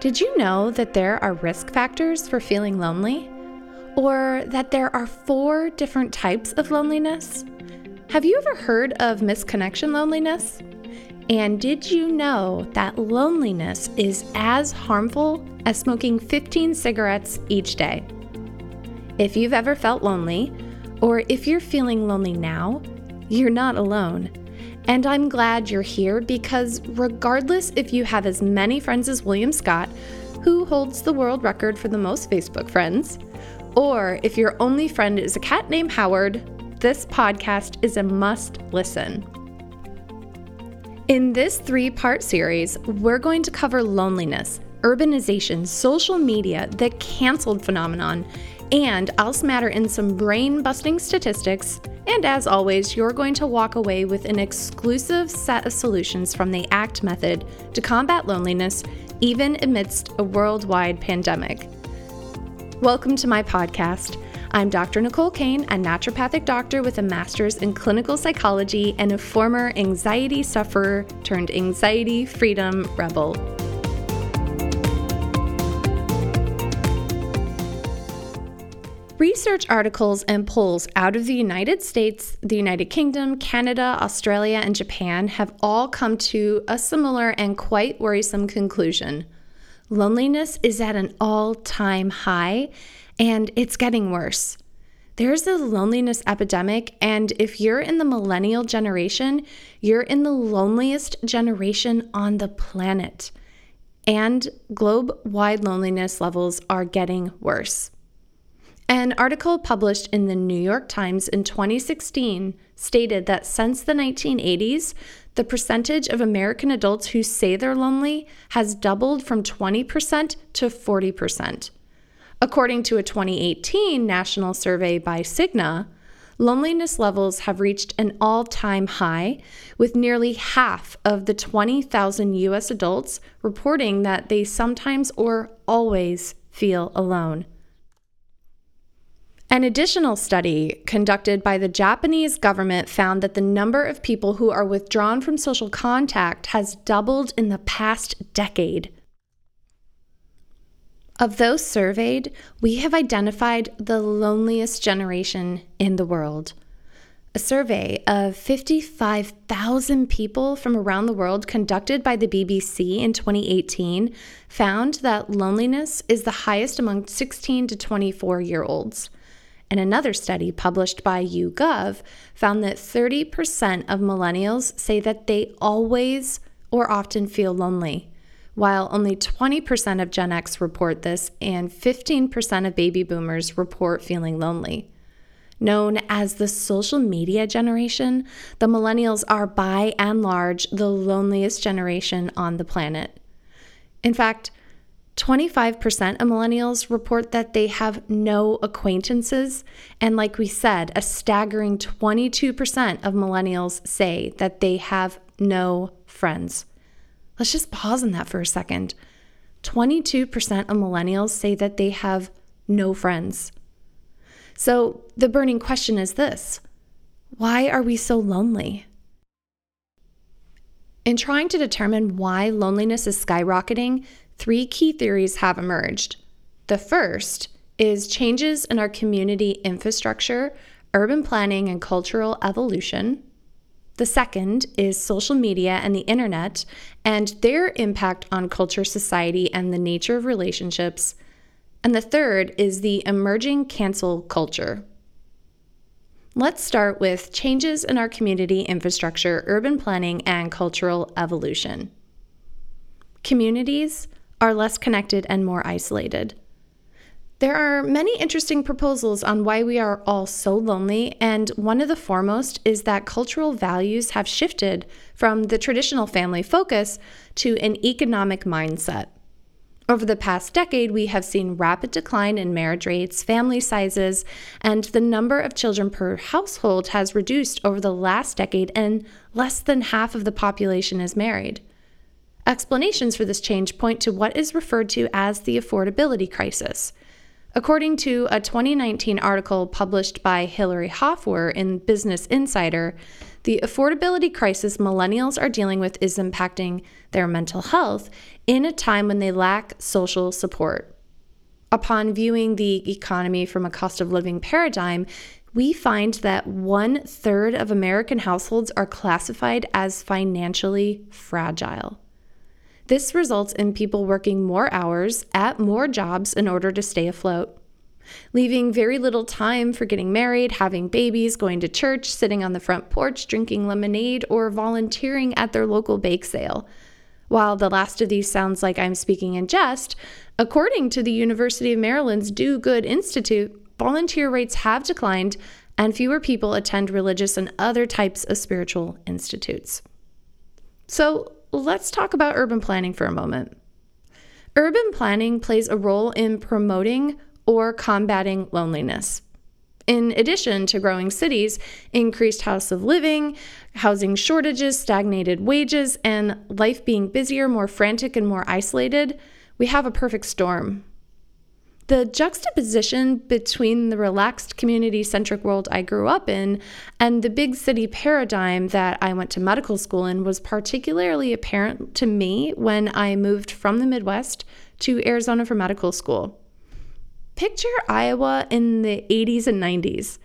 Did you know that there are risk factors for feeling lonely? Or that there are four different types of loneliness? Have you ever heard of misconnection loneliness? And did you know that loneliness is as harmful as smoking 15 cigarettes each day? If you've ever felt lonely, or if you're feeling lonely now, you're not alone. And I'm glad you're here because, regardless if you have as many friends as William Scott, who holds the world record for the most Facebook friends, or if your only friend is a cat named Howard, this podcast is a must listen. In this three part series, we're going to cover loneliness, urbanization, social media, the canceled phenomenon, and I'll smatter in some brain busting statistics. And as always, you're going to walk away with an exclusive set of solutions from the ACT method to combat loneliness, even amidst a worldwide pandemic. Welcome to my podcast. I'm Dr. Nicole Cain, a naturopathic doctor with a master's in clinical psychology and a former anxiety sufferer turned anxiety freedom rebel. Research articles and polls out of the United States, the United Kingdom, Canada, Australia, and Japan have all come to a similar and quite worrisome conclusion. Loneliness is at an all time high, and it's getting worse. There's a loneliness epidemic, and if you're in the millennial generation, you're in the loneliest generation on the planet. And globe wide loneliness levels are getting worse. An article published in the New York Times in 2016 stated that since the 1980s, the percentage of American adults who say they're lonely has doubled from 20% to 40%. According to a 2018 national survey by Cigna, loneliness levels have reached an all time high, with nearly half of the 20,000 US adults reporting that they sometimes or always feel alone. An additional study conducted by the Japanese government found that the number of people who are withdrawn from social contact has doubled in the past decade. Of those surveyed, we have identified the loneliest generation in the world. A survey of 55,000 people from around the world conducted by the BBC in 2018 found that loneliness is the highest among 16 to 24 year olds. And another study published by YouGov found that 30% of millennials say that they always or often feel lonely while only 20% of Gen X report this and 15% of baby boomers report feeling lonely. Known as the social media generation, the millennials are by and large the loneliest generation on the planet. In fact, 25% of millennials report that they have no acquaintances. And like we said, a staggering 22% of millennials say that they have no friends. Let's just pause on that for a second. 22% of millennials say that they have no friends. So the burning question is this why are we so lonely? In trying to determine why loneliness is skyrocketing, three key theories have emerged. The first is changes in our community infrastructure, urban planning, and cultural evolution. The second is social media and the internet and their impact on culture, society, and the nature of relationships. And the third is the emerging cancel culture. Let's start with changes in our community infrastructure, urban planning, and cultural evolution. Communities are less connected and more isolated. There are many interesting proposals on why we are all so lonely, and one of the foremost is that cultural values have shifted from the traditional family focus to an economic mindset. Over the past decade, we have seen rapid decline in marriage rates, family sizes, and the number of children per household has reduced over the last decade, and less than half of the population is married. Explanations for this change point to what is referred to as the affordability crisis. According to a 2019 article published by Hilary Hoffer in Business Insider, the affordability crisis millennials are dealing with is impacting their mental health in a time when they lack social support. Upon viewing the economy from a cost of living paradigm, we find that one third of American households are classified as financially fragile. This results in people working more hours at more jobs in order to stay afloat leaving very little time for getting married, having babies, going to church, sitting on the front porch, drinking lemonade, or volunteering at their local bake sale. While the last of these sounds like I'm speaking in jest, according to the University of Maryland's Do Good Institute, volunteer rates have declined and fewer people attend religious and other types of spiritual institutes. So let's talk about urban planning for a moment. Urban planning plays a role in promoting or combating loneliness. In addition to growing cities, increased house of living, housing shortages, stagnated wages, and life being busier, more frantic, and more isolated, we have a perfect storm. The juxtaposition between the relaxed community centric world I grew up in and the big city paradigm that I went to medical school in was particularly apparent to me when I moved from the Midwest to Arizona for medical school. Picture Iowa in the 80s and 90s.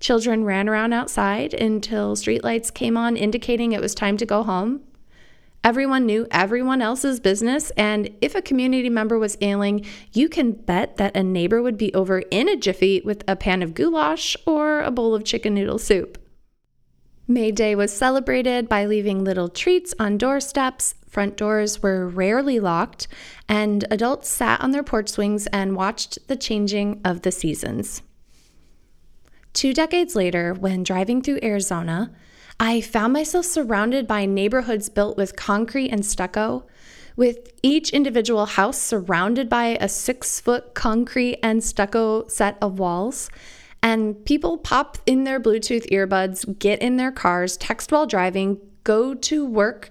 Children ran around outside until streetlights came on, indicating it was time to go home. Everyone knew everyone else's business, and if a community member was ailing, you can bet that a neighbor would be over in a jiffy with a pan of goulash or a bowl of chicken noodle soup. May Day was celebrated by leaving little treats on doorsteps. Front doors were rarely locked, and adults sat on their porch swings and watched the changing of the seasons. Two decades later, when driving through Arizona, I found myself surrounded by neighborhoods built with concrete and stucco, with each individual house surrounded by a six foot concrete and stucco set of walls and people pop in their Bluetooth earbuds, get in their cars, text while driving, go to work,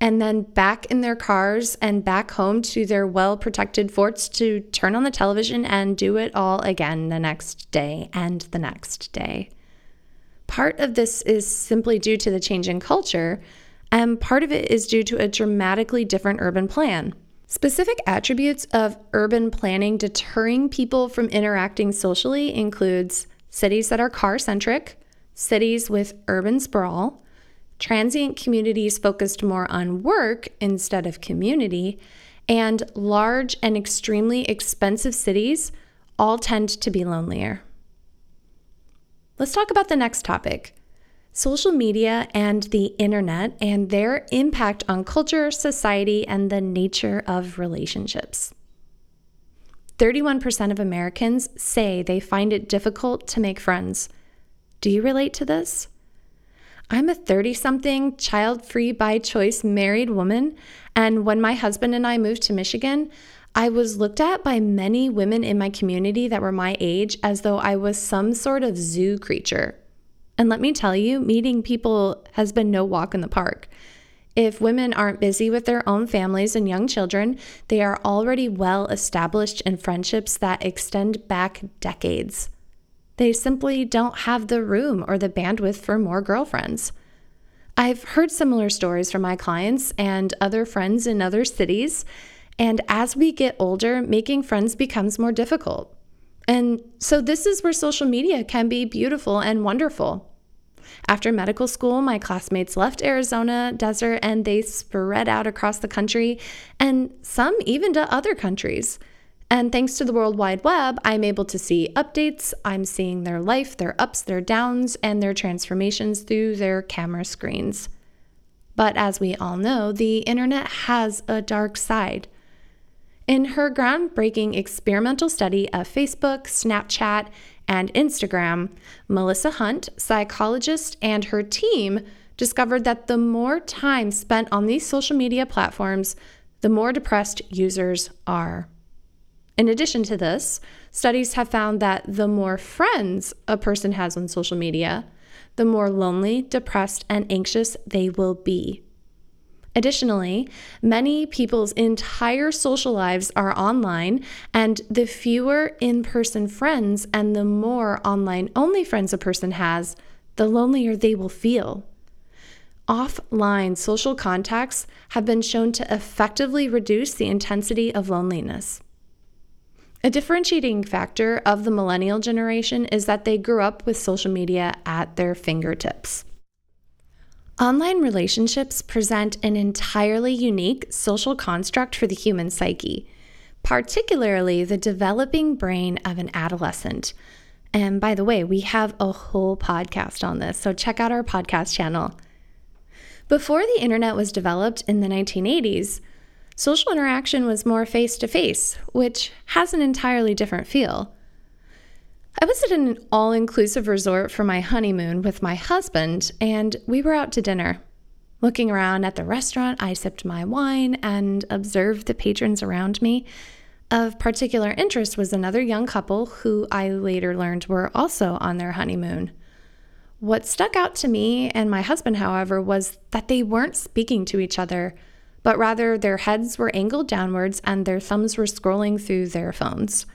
and then back in their cars and back home to their well protected forts to turn on the television and do it all again the next day and the next day. Part of this is simply due to the change in culture, and part of it is due to a dramatically different urban plan. Specific attributes of urban planning deterring people from interacting socially includes cities that are car centric, cities with urban sprawl, transient communities focused more on work instead of community, and large and extremely expensive cities all tend to be lonelier. Let's talk about the next topic social media and the internet and their impact on culture, society, and the nature of relationships. 31% of Americans say they find it difficult to make friends. Do you relate to this? I'm a 30 something, child free by choice married woman, and when my husband and I moved to Michigan, I was looked at by many women in my community that were my age as though I was some sort of zoo creature. And let me tell you, meeting people has been no walk in the park. If women aren't busy with their own families and young children, they are already well established in friendships that extend back decades. They simply don't have the room or the bandwidth for more girlfriends. I've heard similar stories from my clients and other friends in other cities. And as we get older, making friends becomes more difficult. And so, this is where social media can be beautiful and wonderful. After medical school, my classmates left Arizona desert and they spread out across the country and some even to other countries. And thanks to the World Wide Web, I'm able to see updates. I'm seeing their life, their ups, their downs, and their transformations through their camera screens. But as we all know, the internet has a dark side. In her groundbreaking experimental study of Facebook, Snapchat, and Instagram, Melissa Hunt, psychologist, and her team discovered that the more time spent on these social media platforms, the more depressed users are. In addition to this, studies have found that the more friends a person has on social media, the more lonely, depressed, and anxious they will be. Additionally, many people's entire social lives are online, and the fewer in person friends and the more online only friends a person has, the lonelier they will feel. offline social contacts have been shown to effectively reduce the intensity of loneliness. A differentiating factor of the millennial generation is that they grew up with social media at their fingertips. Online relationships present an entirely unique social construct for the human psyche, particularly the developing brain of an adolescent. And by the way, we have a whole podcast on this, so check out our podcast channel. Before the internet was developed in the 1980s, social interaction was more face to face, which has an entirely different feel. I was at an all inclusive resort for my honeymoon with my husband, and we were out to dinner. Looking around at the restaurant, I sipped my wine and observed the patrons around me. Of particular interest was another young couple who I later learned were also on their honeymoon. What stuck out to me and my husband, however, was that they weren't speaking to each other, but rather their heads were angled downwards and their thumbs were scrolling through their phones.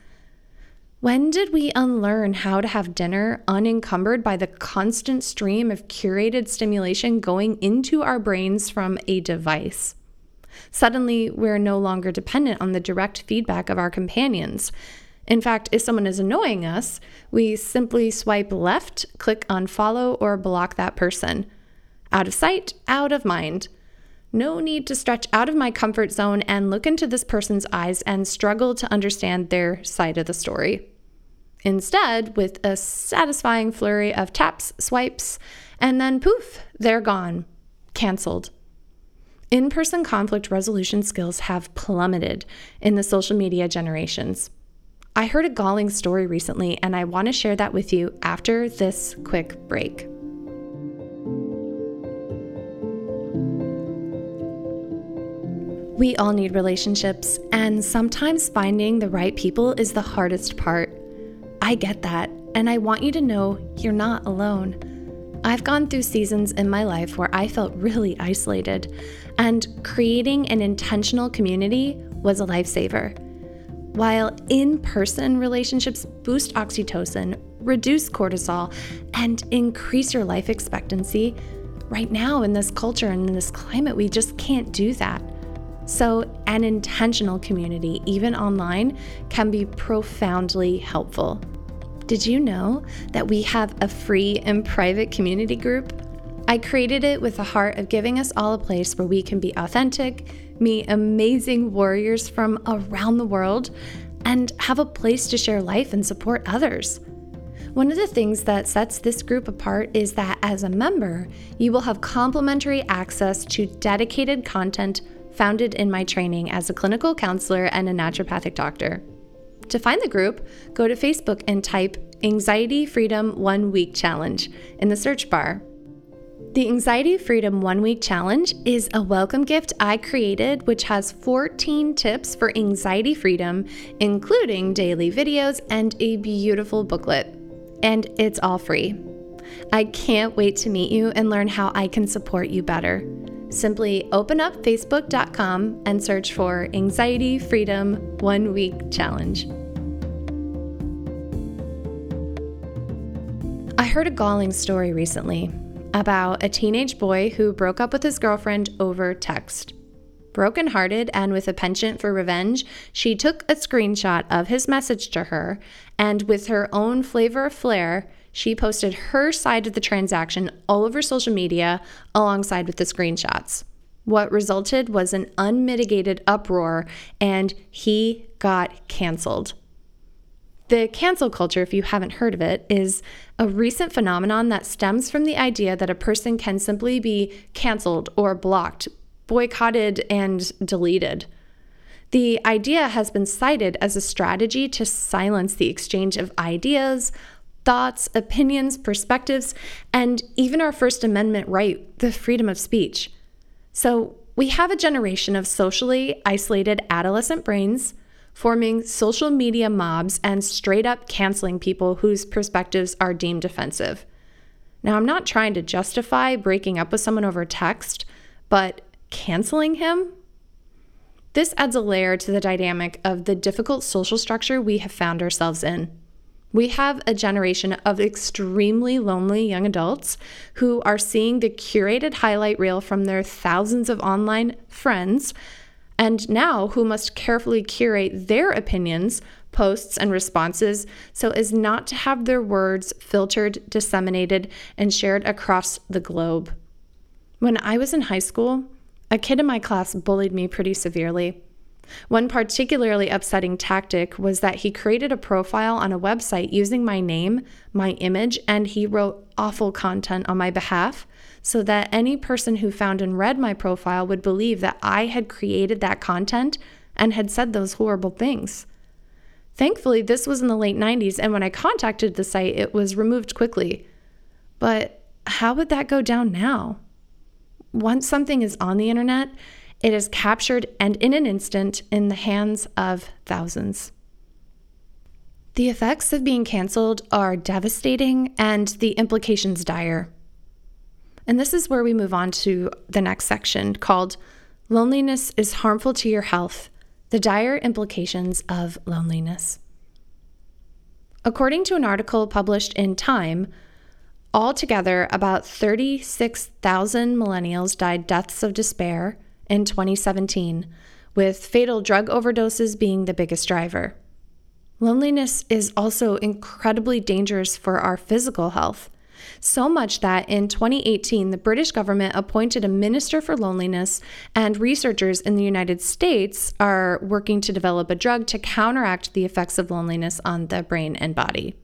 When did we unlearn how to have dinner unencumbered by the constant stream of curated stimulation going into our brains from a device? Suddenly, we're no longer dependent on the direct feedback of our companions. In fact, if someone is annoying us, we simply swipe left, click on follow, or block that person. Out of sight, out of mind. No need to stretch out of my comfort zone and look into this person's eyes and struggle to understand their side of the story. Instead, with a satisfying flurry of taps, swipes, and then poof, they're gone. Cancelled. In person conflict resolution skills have plummeted in the social media generations. I heard a galling story recently, and I want to share that with you after this quick break. We all need relationships, and sometimes finding the right people is the hardest part. I get that, and I want you to know you're not alone. I've gone through seasons in my life where I felt really isolated, and creating an intentional community was a lifesaver. While in person relationships boost oxytocin, reduce cortisol, and increase your life expectancy, right now in this culture and in this climate, we just can't do that. So, an intentional community, even online, can be profoundly helpful. Did you know that we have a free and private community group? I created it with the heart of giving us all a place where we can be authentic, meet amazing warriors from around the world, and have a place to share life and support others. One of the things that sets this group apart is that as a member, you will have complimentary access to dedicated content founded in my training as a clinical counselor and a naturopathic doctor. To find the group, go to Facebook and type Anxiety Freedom One Week Challenge in the search bar. The Anxiety Freedom One Week Challenge is a welcome gift I created, which has 14 tips for anxiety freedom, including daily videos and a beautiful booklet. And it's all free. I can't wait to meet you and learn how I can support you better. Simply open up facebook.com and search for Anxiety Freedom One Week Challenge. I heard a galling story recently about a teenage boy who broke up with his girlfriend over text. Brokenhearted and with a penchant for revenge, she took a screenshot of his message to her, and with her own flavor of flair, she posted her side of the transaction all over social media alongside with the screenshots. What resulted was an unmitigated uproar, and he got canceled. The cancel culture, if you haven't heard of it, is a recent phenomenon that stems from the idea that a person can simply be canceled or blocked, boycotted, and deleted. The idea has been cited as a strategy to silence the exchange of ideas, thoughts, opinions, perspectives, and even our First Amendment right, the freedom of speech. So, we have a generation of socially isolated adolescent brains forming social media mobs and straight up canceling people whose perspectives are deemed offensive. Now, I'm not trying to justify breaking up with someone over text, but canceling him? This adds a layer to the dynamic of the difficult social structure we have found ourselves in. We have a generation of extremely lonely young adults who are seeing the curated highlight reel from their thousands of online friends, and now who must carefully curate their opinions, posts, and responses so as not to have their words filtered, disseminated, and shared across the globe. When I was in high school, a kid in my class bullied me pretty severely. One particularly upsetting tactic was that he created a profile on a website using my name, my image, and he wrote awful content on my behalf so that any person who found and read my profile would believe that I had created that content and had said those horrible things. Thankfully, this was in the late 90s, and when I contacted the site, it was removed quickly. But how would that go down now? Once something is on the internet, it is captured and in an instant in the hands of thousands. The effects of being canceled are devastating and the implications dire. And this is where we move on to the next section called Loneliness is Harmful to Your Health The Dire Implications of Loneliness. According to an article published in Time, altogether about 36,000 millennials died deaths of despair in 2017, with fatal drug overdoses being the biggest driver. Loneliness is also incredibly dangerous for our physical health. So much that in 2018, the British government appointed a minister for loneliness, and researchers in the United States are working to develop a drug to counteract the effects of loneliness on the brain and body.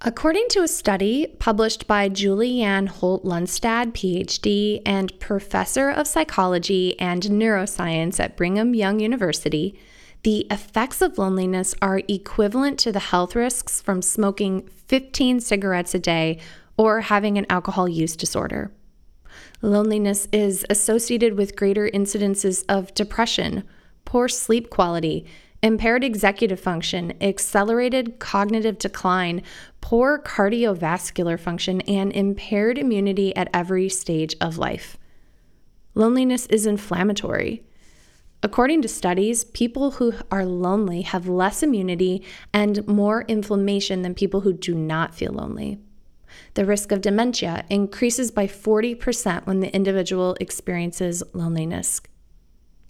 According to a study published by Julianne Holt Lunstad, PhD, and professor of psychology and neuroscience at Brigham Young University, the effects of loneliness are equivalent to the health risks from smoking 15 cigarettes a day or having an alcohol use disorder. Loneliness is associated with greater incidences of depression, poor sleep quality, impaired executive function, accelerated cognitive decline, poor cardiovascular function, and impaired immunity at every stage of life. Loneliness is inflammatory. According to studies, people who are lonely have less immunity and more inflammation than people who do not feel lonely. The risk of dementia increases by 40% when the individual experiences loneliness.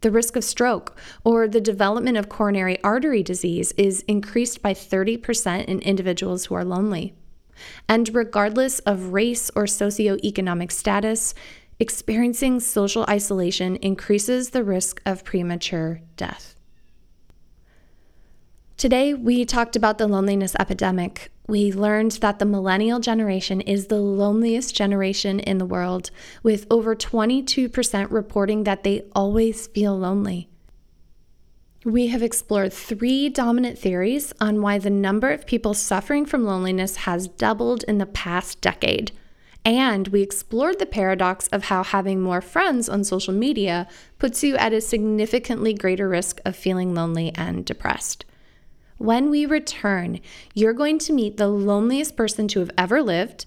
The risk of stroke or the development of coronary artery disease is increased by 30% in individuals who are lonely. And regardless of race or socioeconomic status, experiencing social isolation increases the risk of premature death. Today, we talked about the loneliness epidemic. We learned that the millennial generation is the loneliest generation in the world, with over 22% reporting that they always feel lonely. We have explored three dominant theories on why the number of people suffering from loneliness has doubled in the past decade. And we explored the paradox of how having more friends on social media puts you at a significantly greater risk of feeling lonely and depressed. When we return, you're going to meet the loneliest person to have ever lived.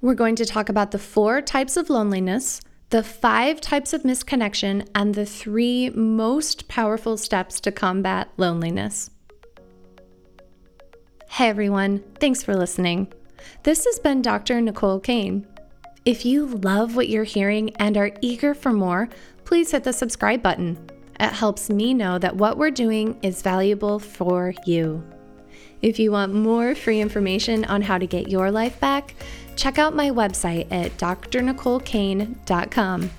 We're going to talk about the four types of loneliness, the five types of misconnection, and the three most powerful steps to combat loneliness. Hey everyone, thanks for listening. This has been Dr. Nicole Cain. If you love what you're hearing and are eager for more, please hit the subscribe button. It helps me know that what we're doing is valuable for you. If you want more free information on how to get your life back, check out my website at drnicolecain.com.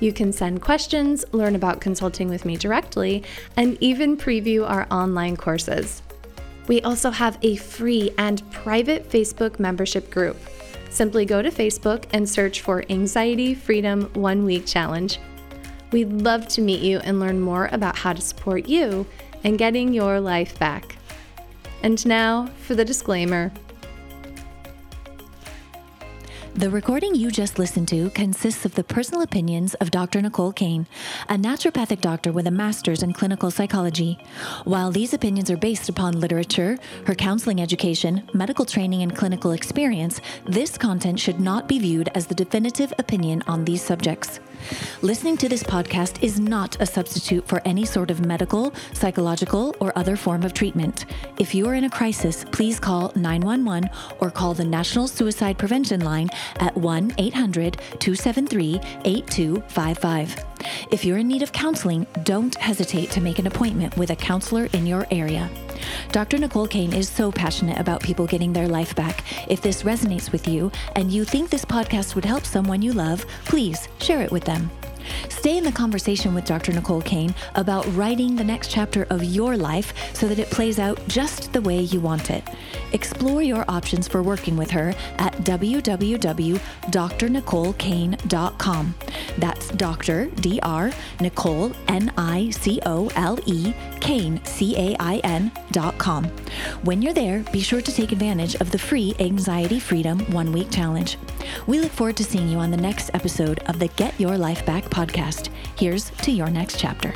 You can send questions, learn about consulting with me directly, and even preview our online courses. We also have a free and private Facebook membership group. Simply go to Facebook and search for Anxiety Freedom One Week Challenge. We'd love to meet you and learn more about how to support you in getting your life back. And now for the disclaimer. The recording you just listened to consists of the personal opinions of Dr. Nicole Cain, a naturopathic doctor with a master's in clinical psychology. While these opinions are based upon literature, her counseling education, medical training, and clinical experience, this content should not be viewed as the definitive opinion on these subjects. Listening to this podcast is not a substitute for any sort of medical, psychological, or other form of treatment. If you are in a crisis, please call 911 or call the National Suicide Prevention Line at 1 800 273 8255. If you're in need of counseling, don't hesitate to make an appointment with a counselor in your area. Dr. Nicole Cain is so passionate about people getting their life back. If this resonates with you and you think this podcast would help someone you love, please share it with them. Stay in the conversation with Dr. Nicole Cain about writing the next chapter of your life so that it plays out just the way you want it. Explore your options for working with her at www.drnicolecain.com. That's Dr. D.R. Nicole, N I C O L E, Cain, C A I N dot com. When you're there, be sure to take advantage of the free Anxiety Freedom One Week Challenge. We look forward to seeing you on the next episode of the Get Your Life Back podcast. Here's to your next chapter.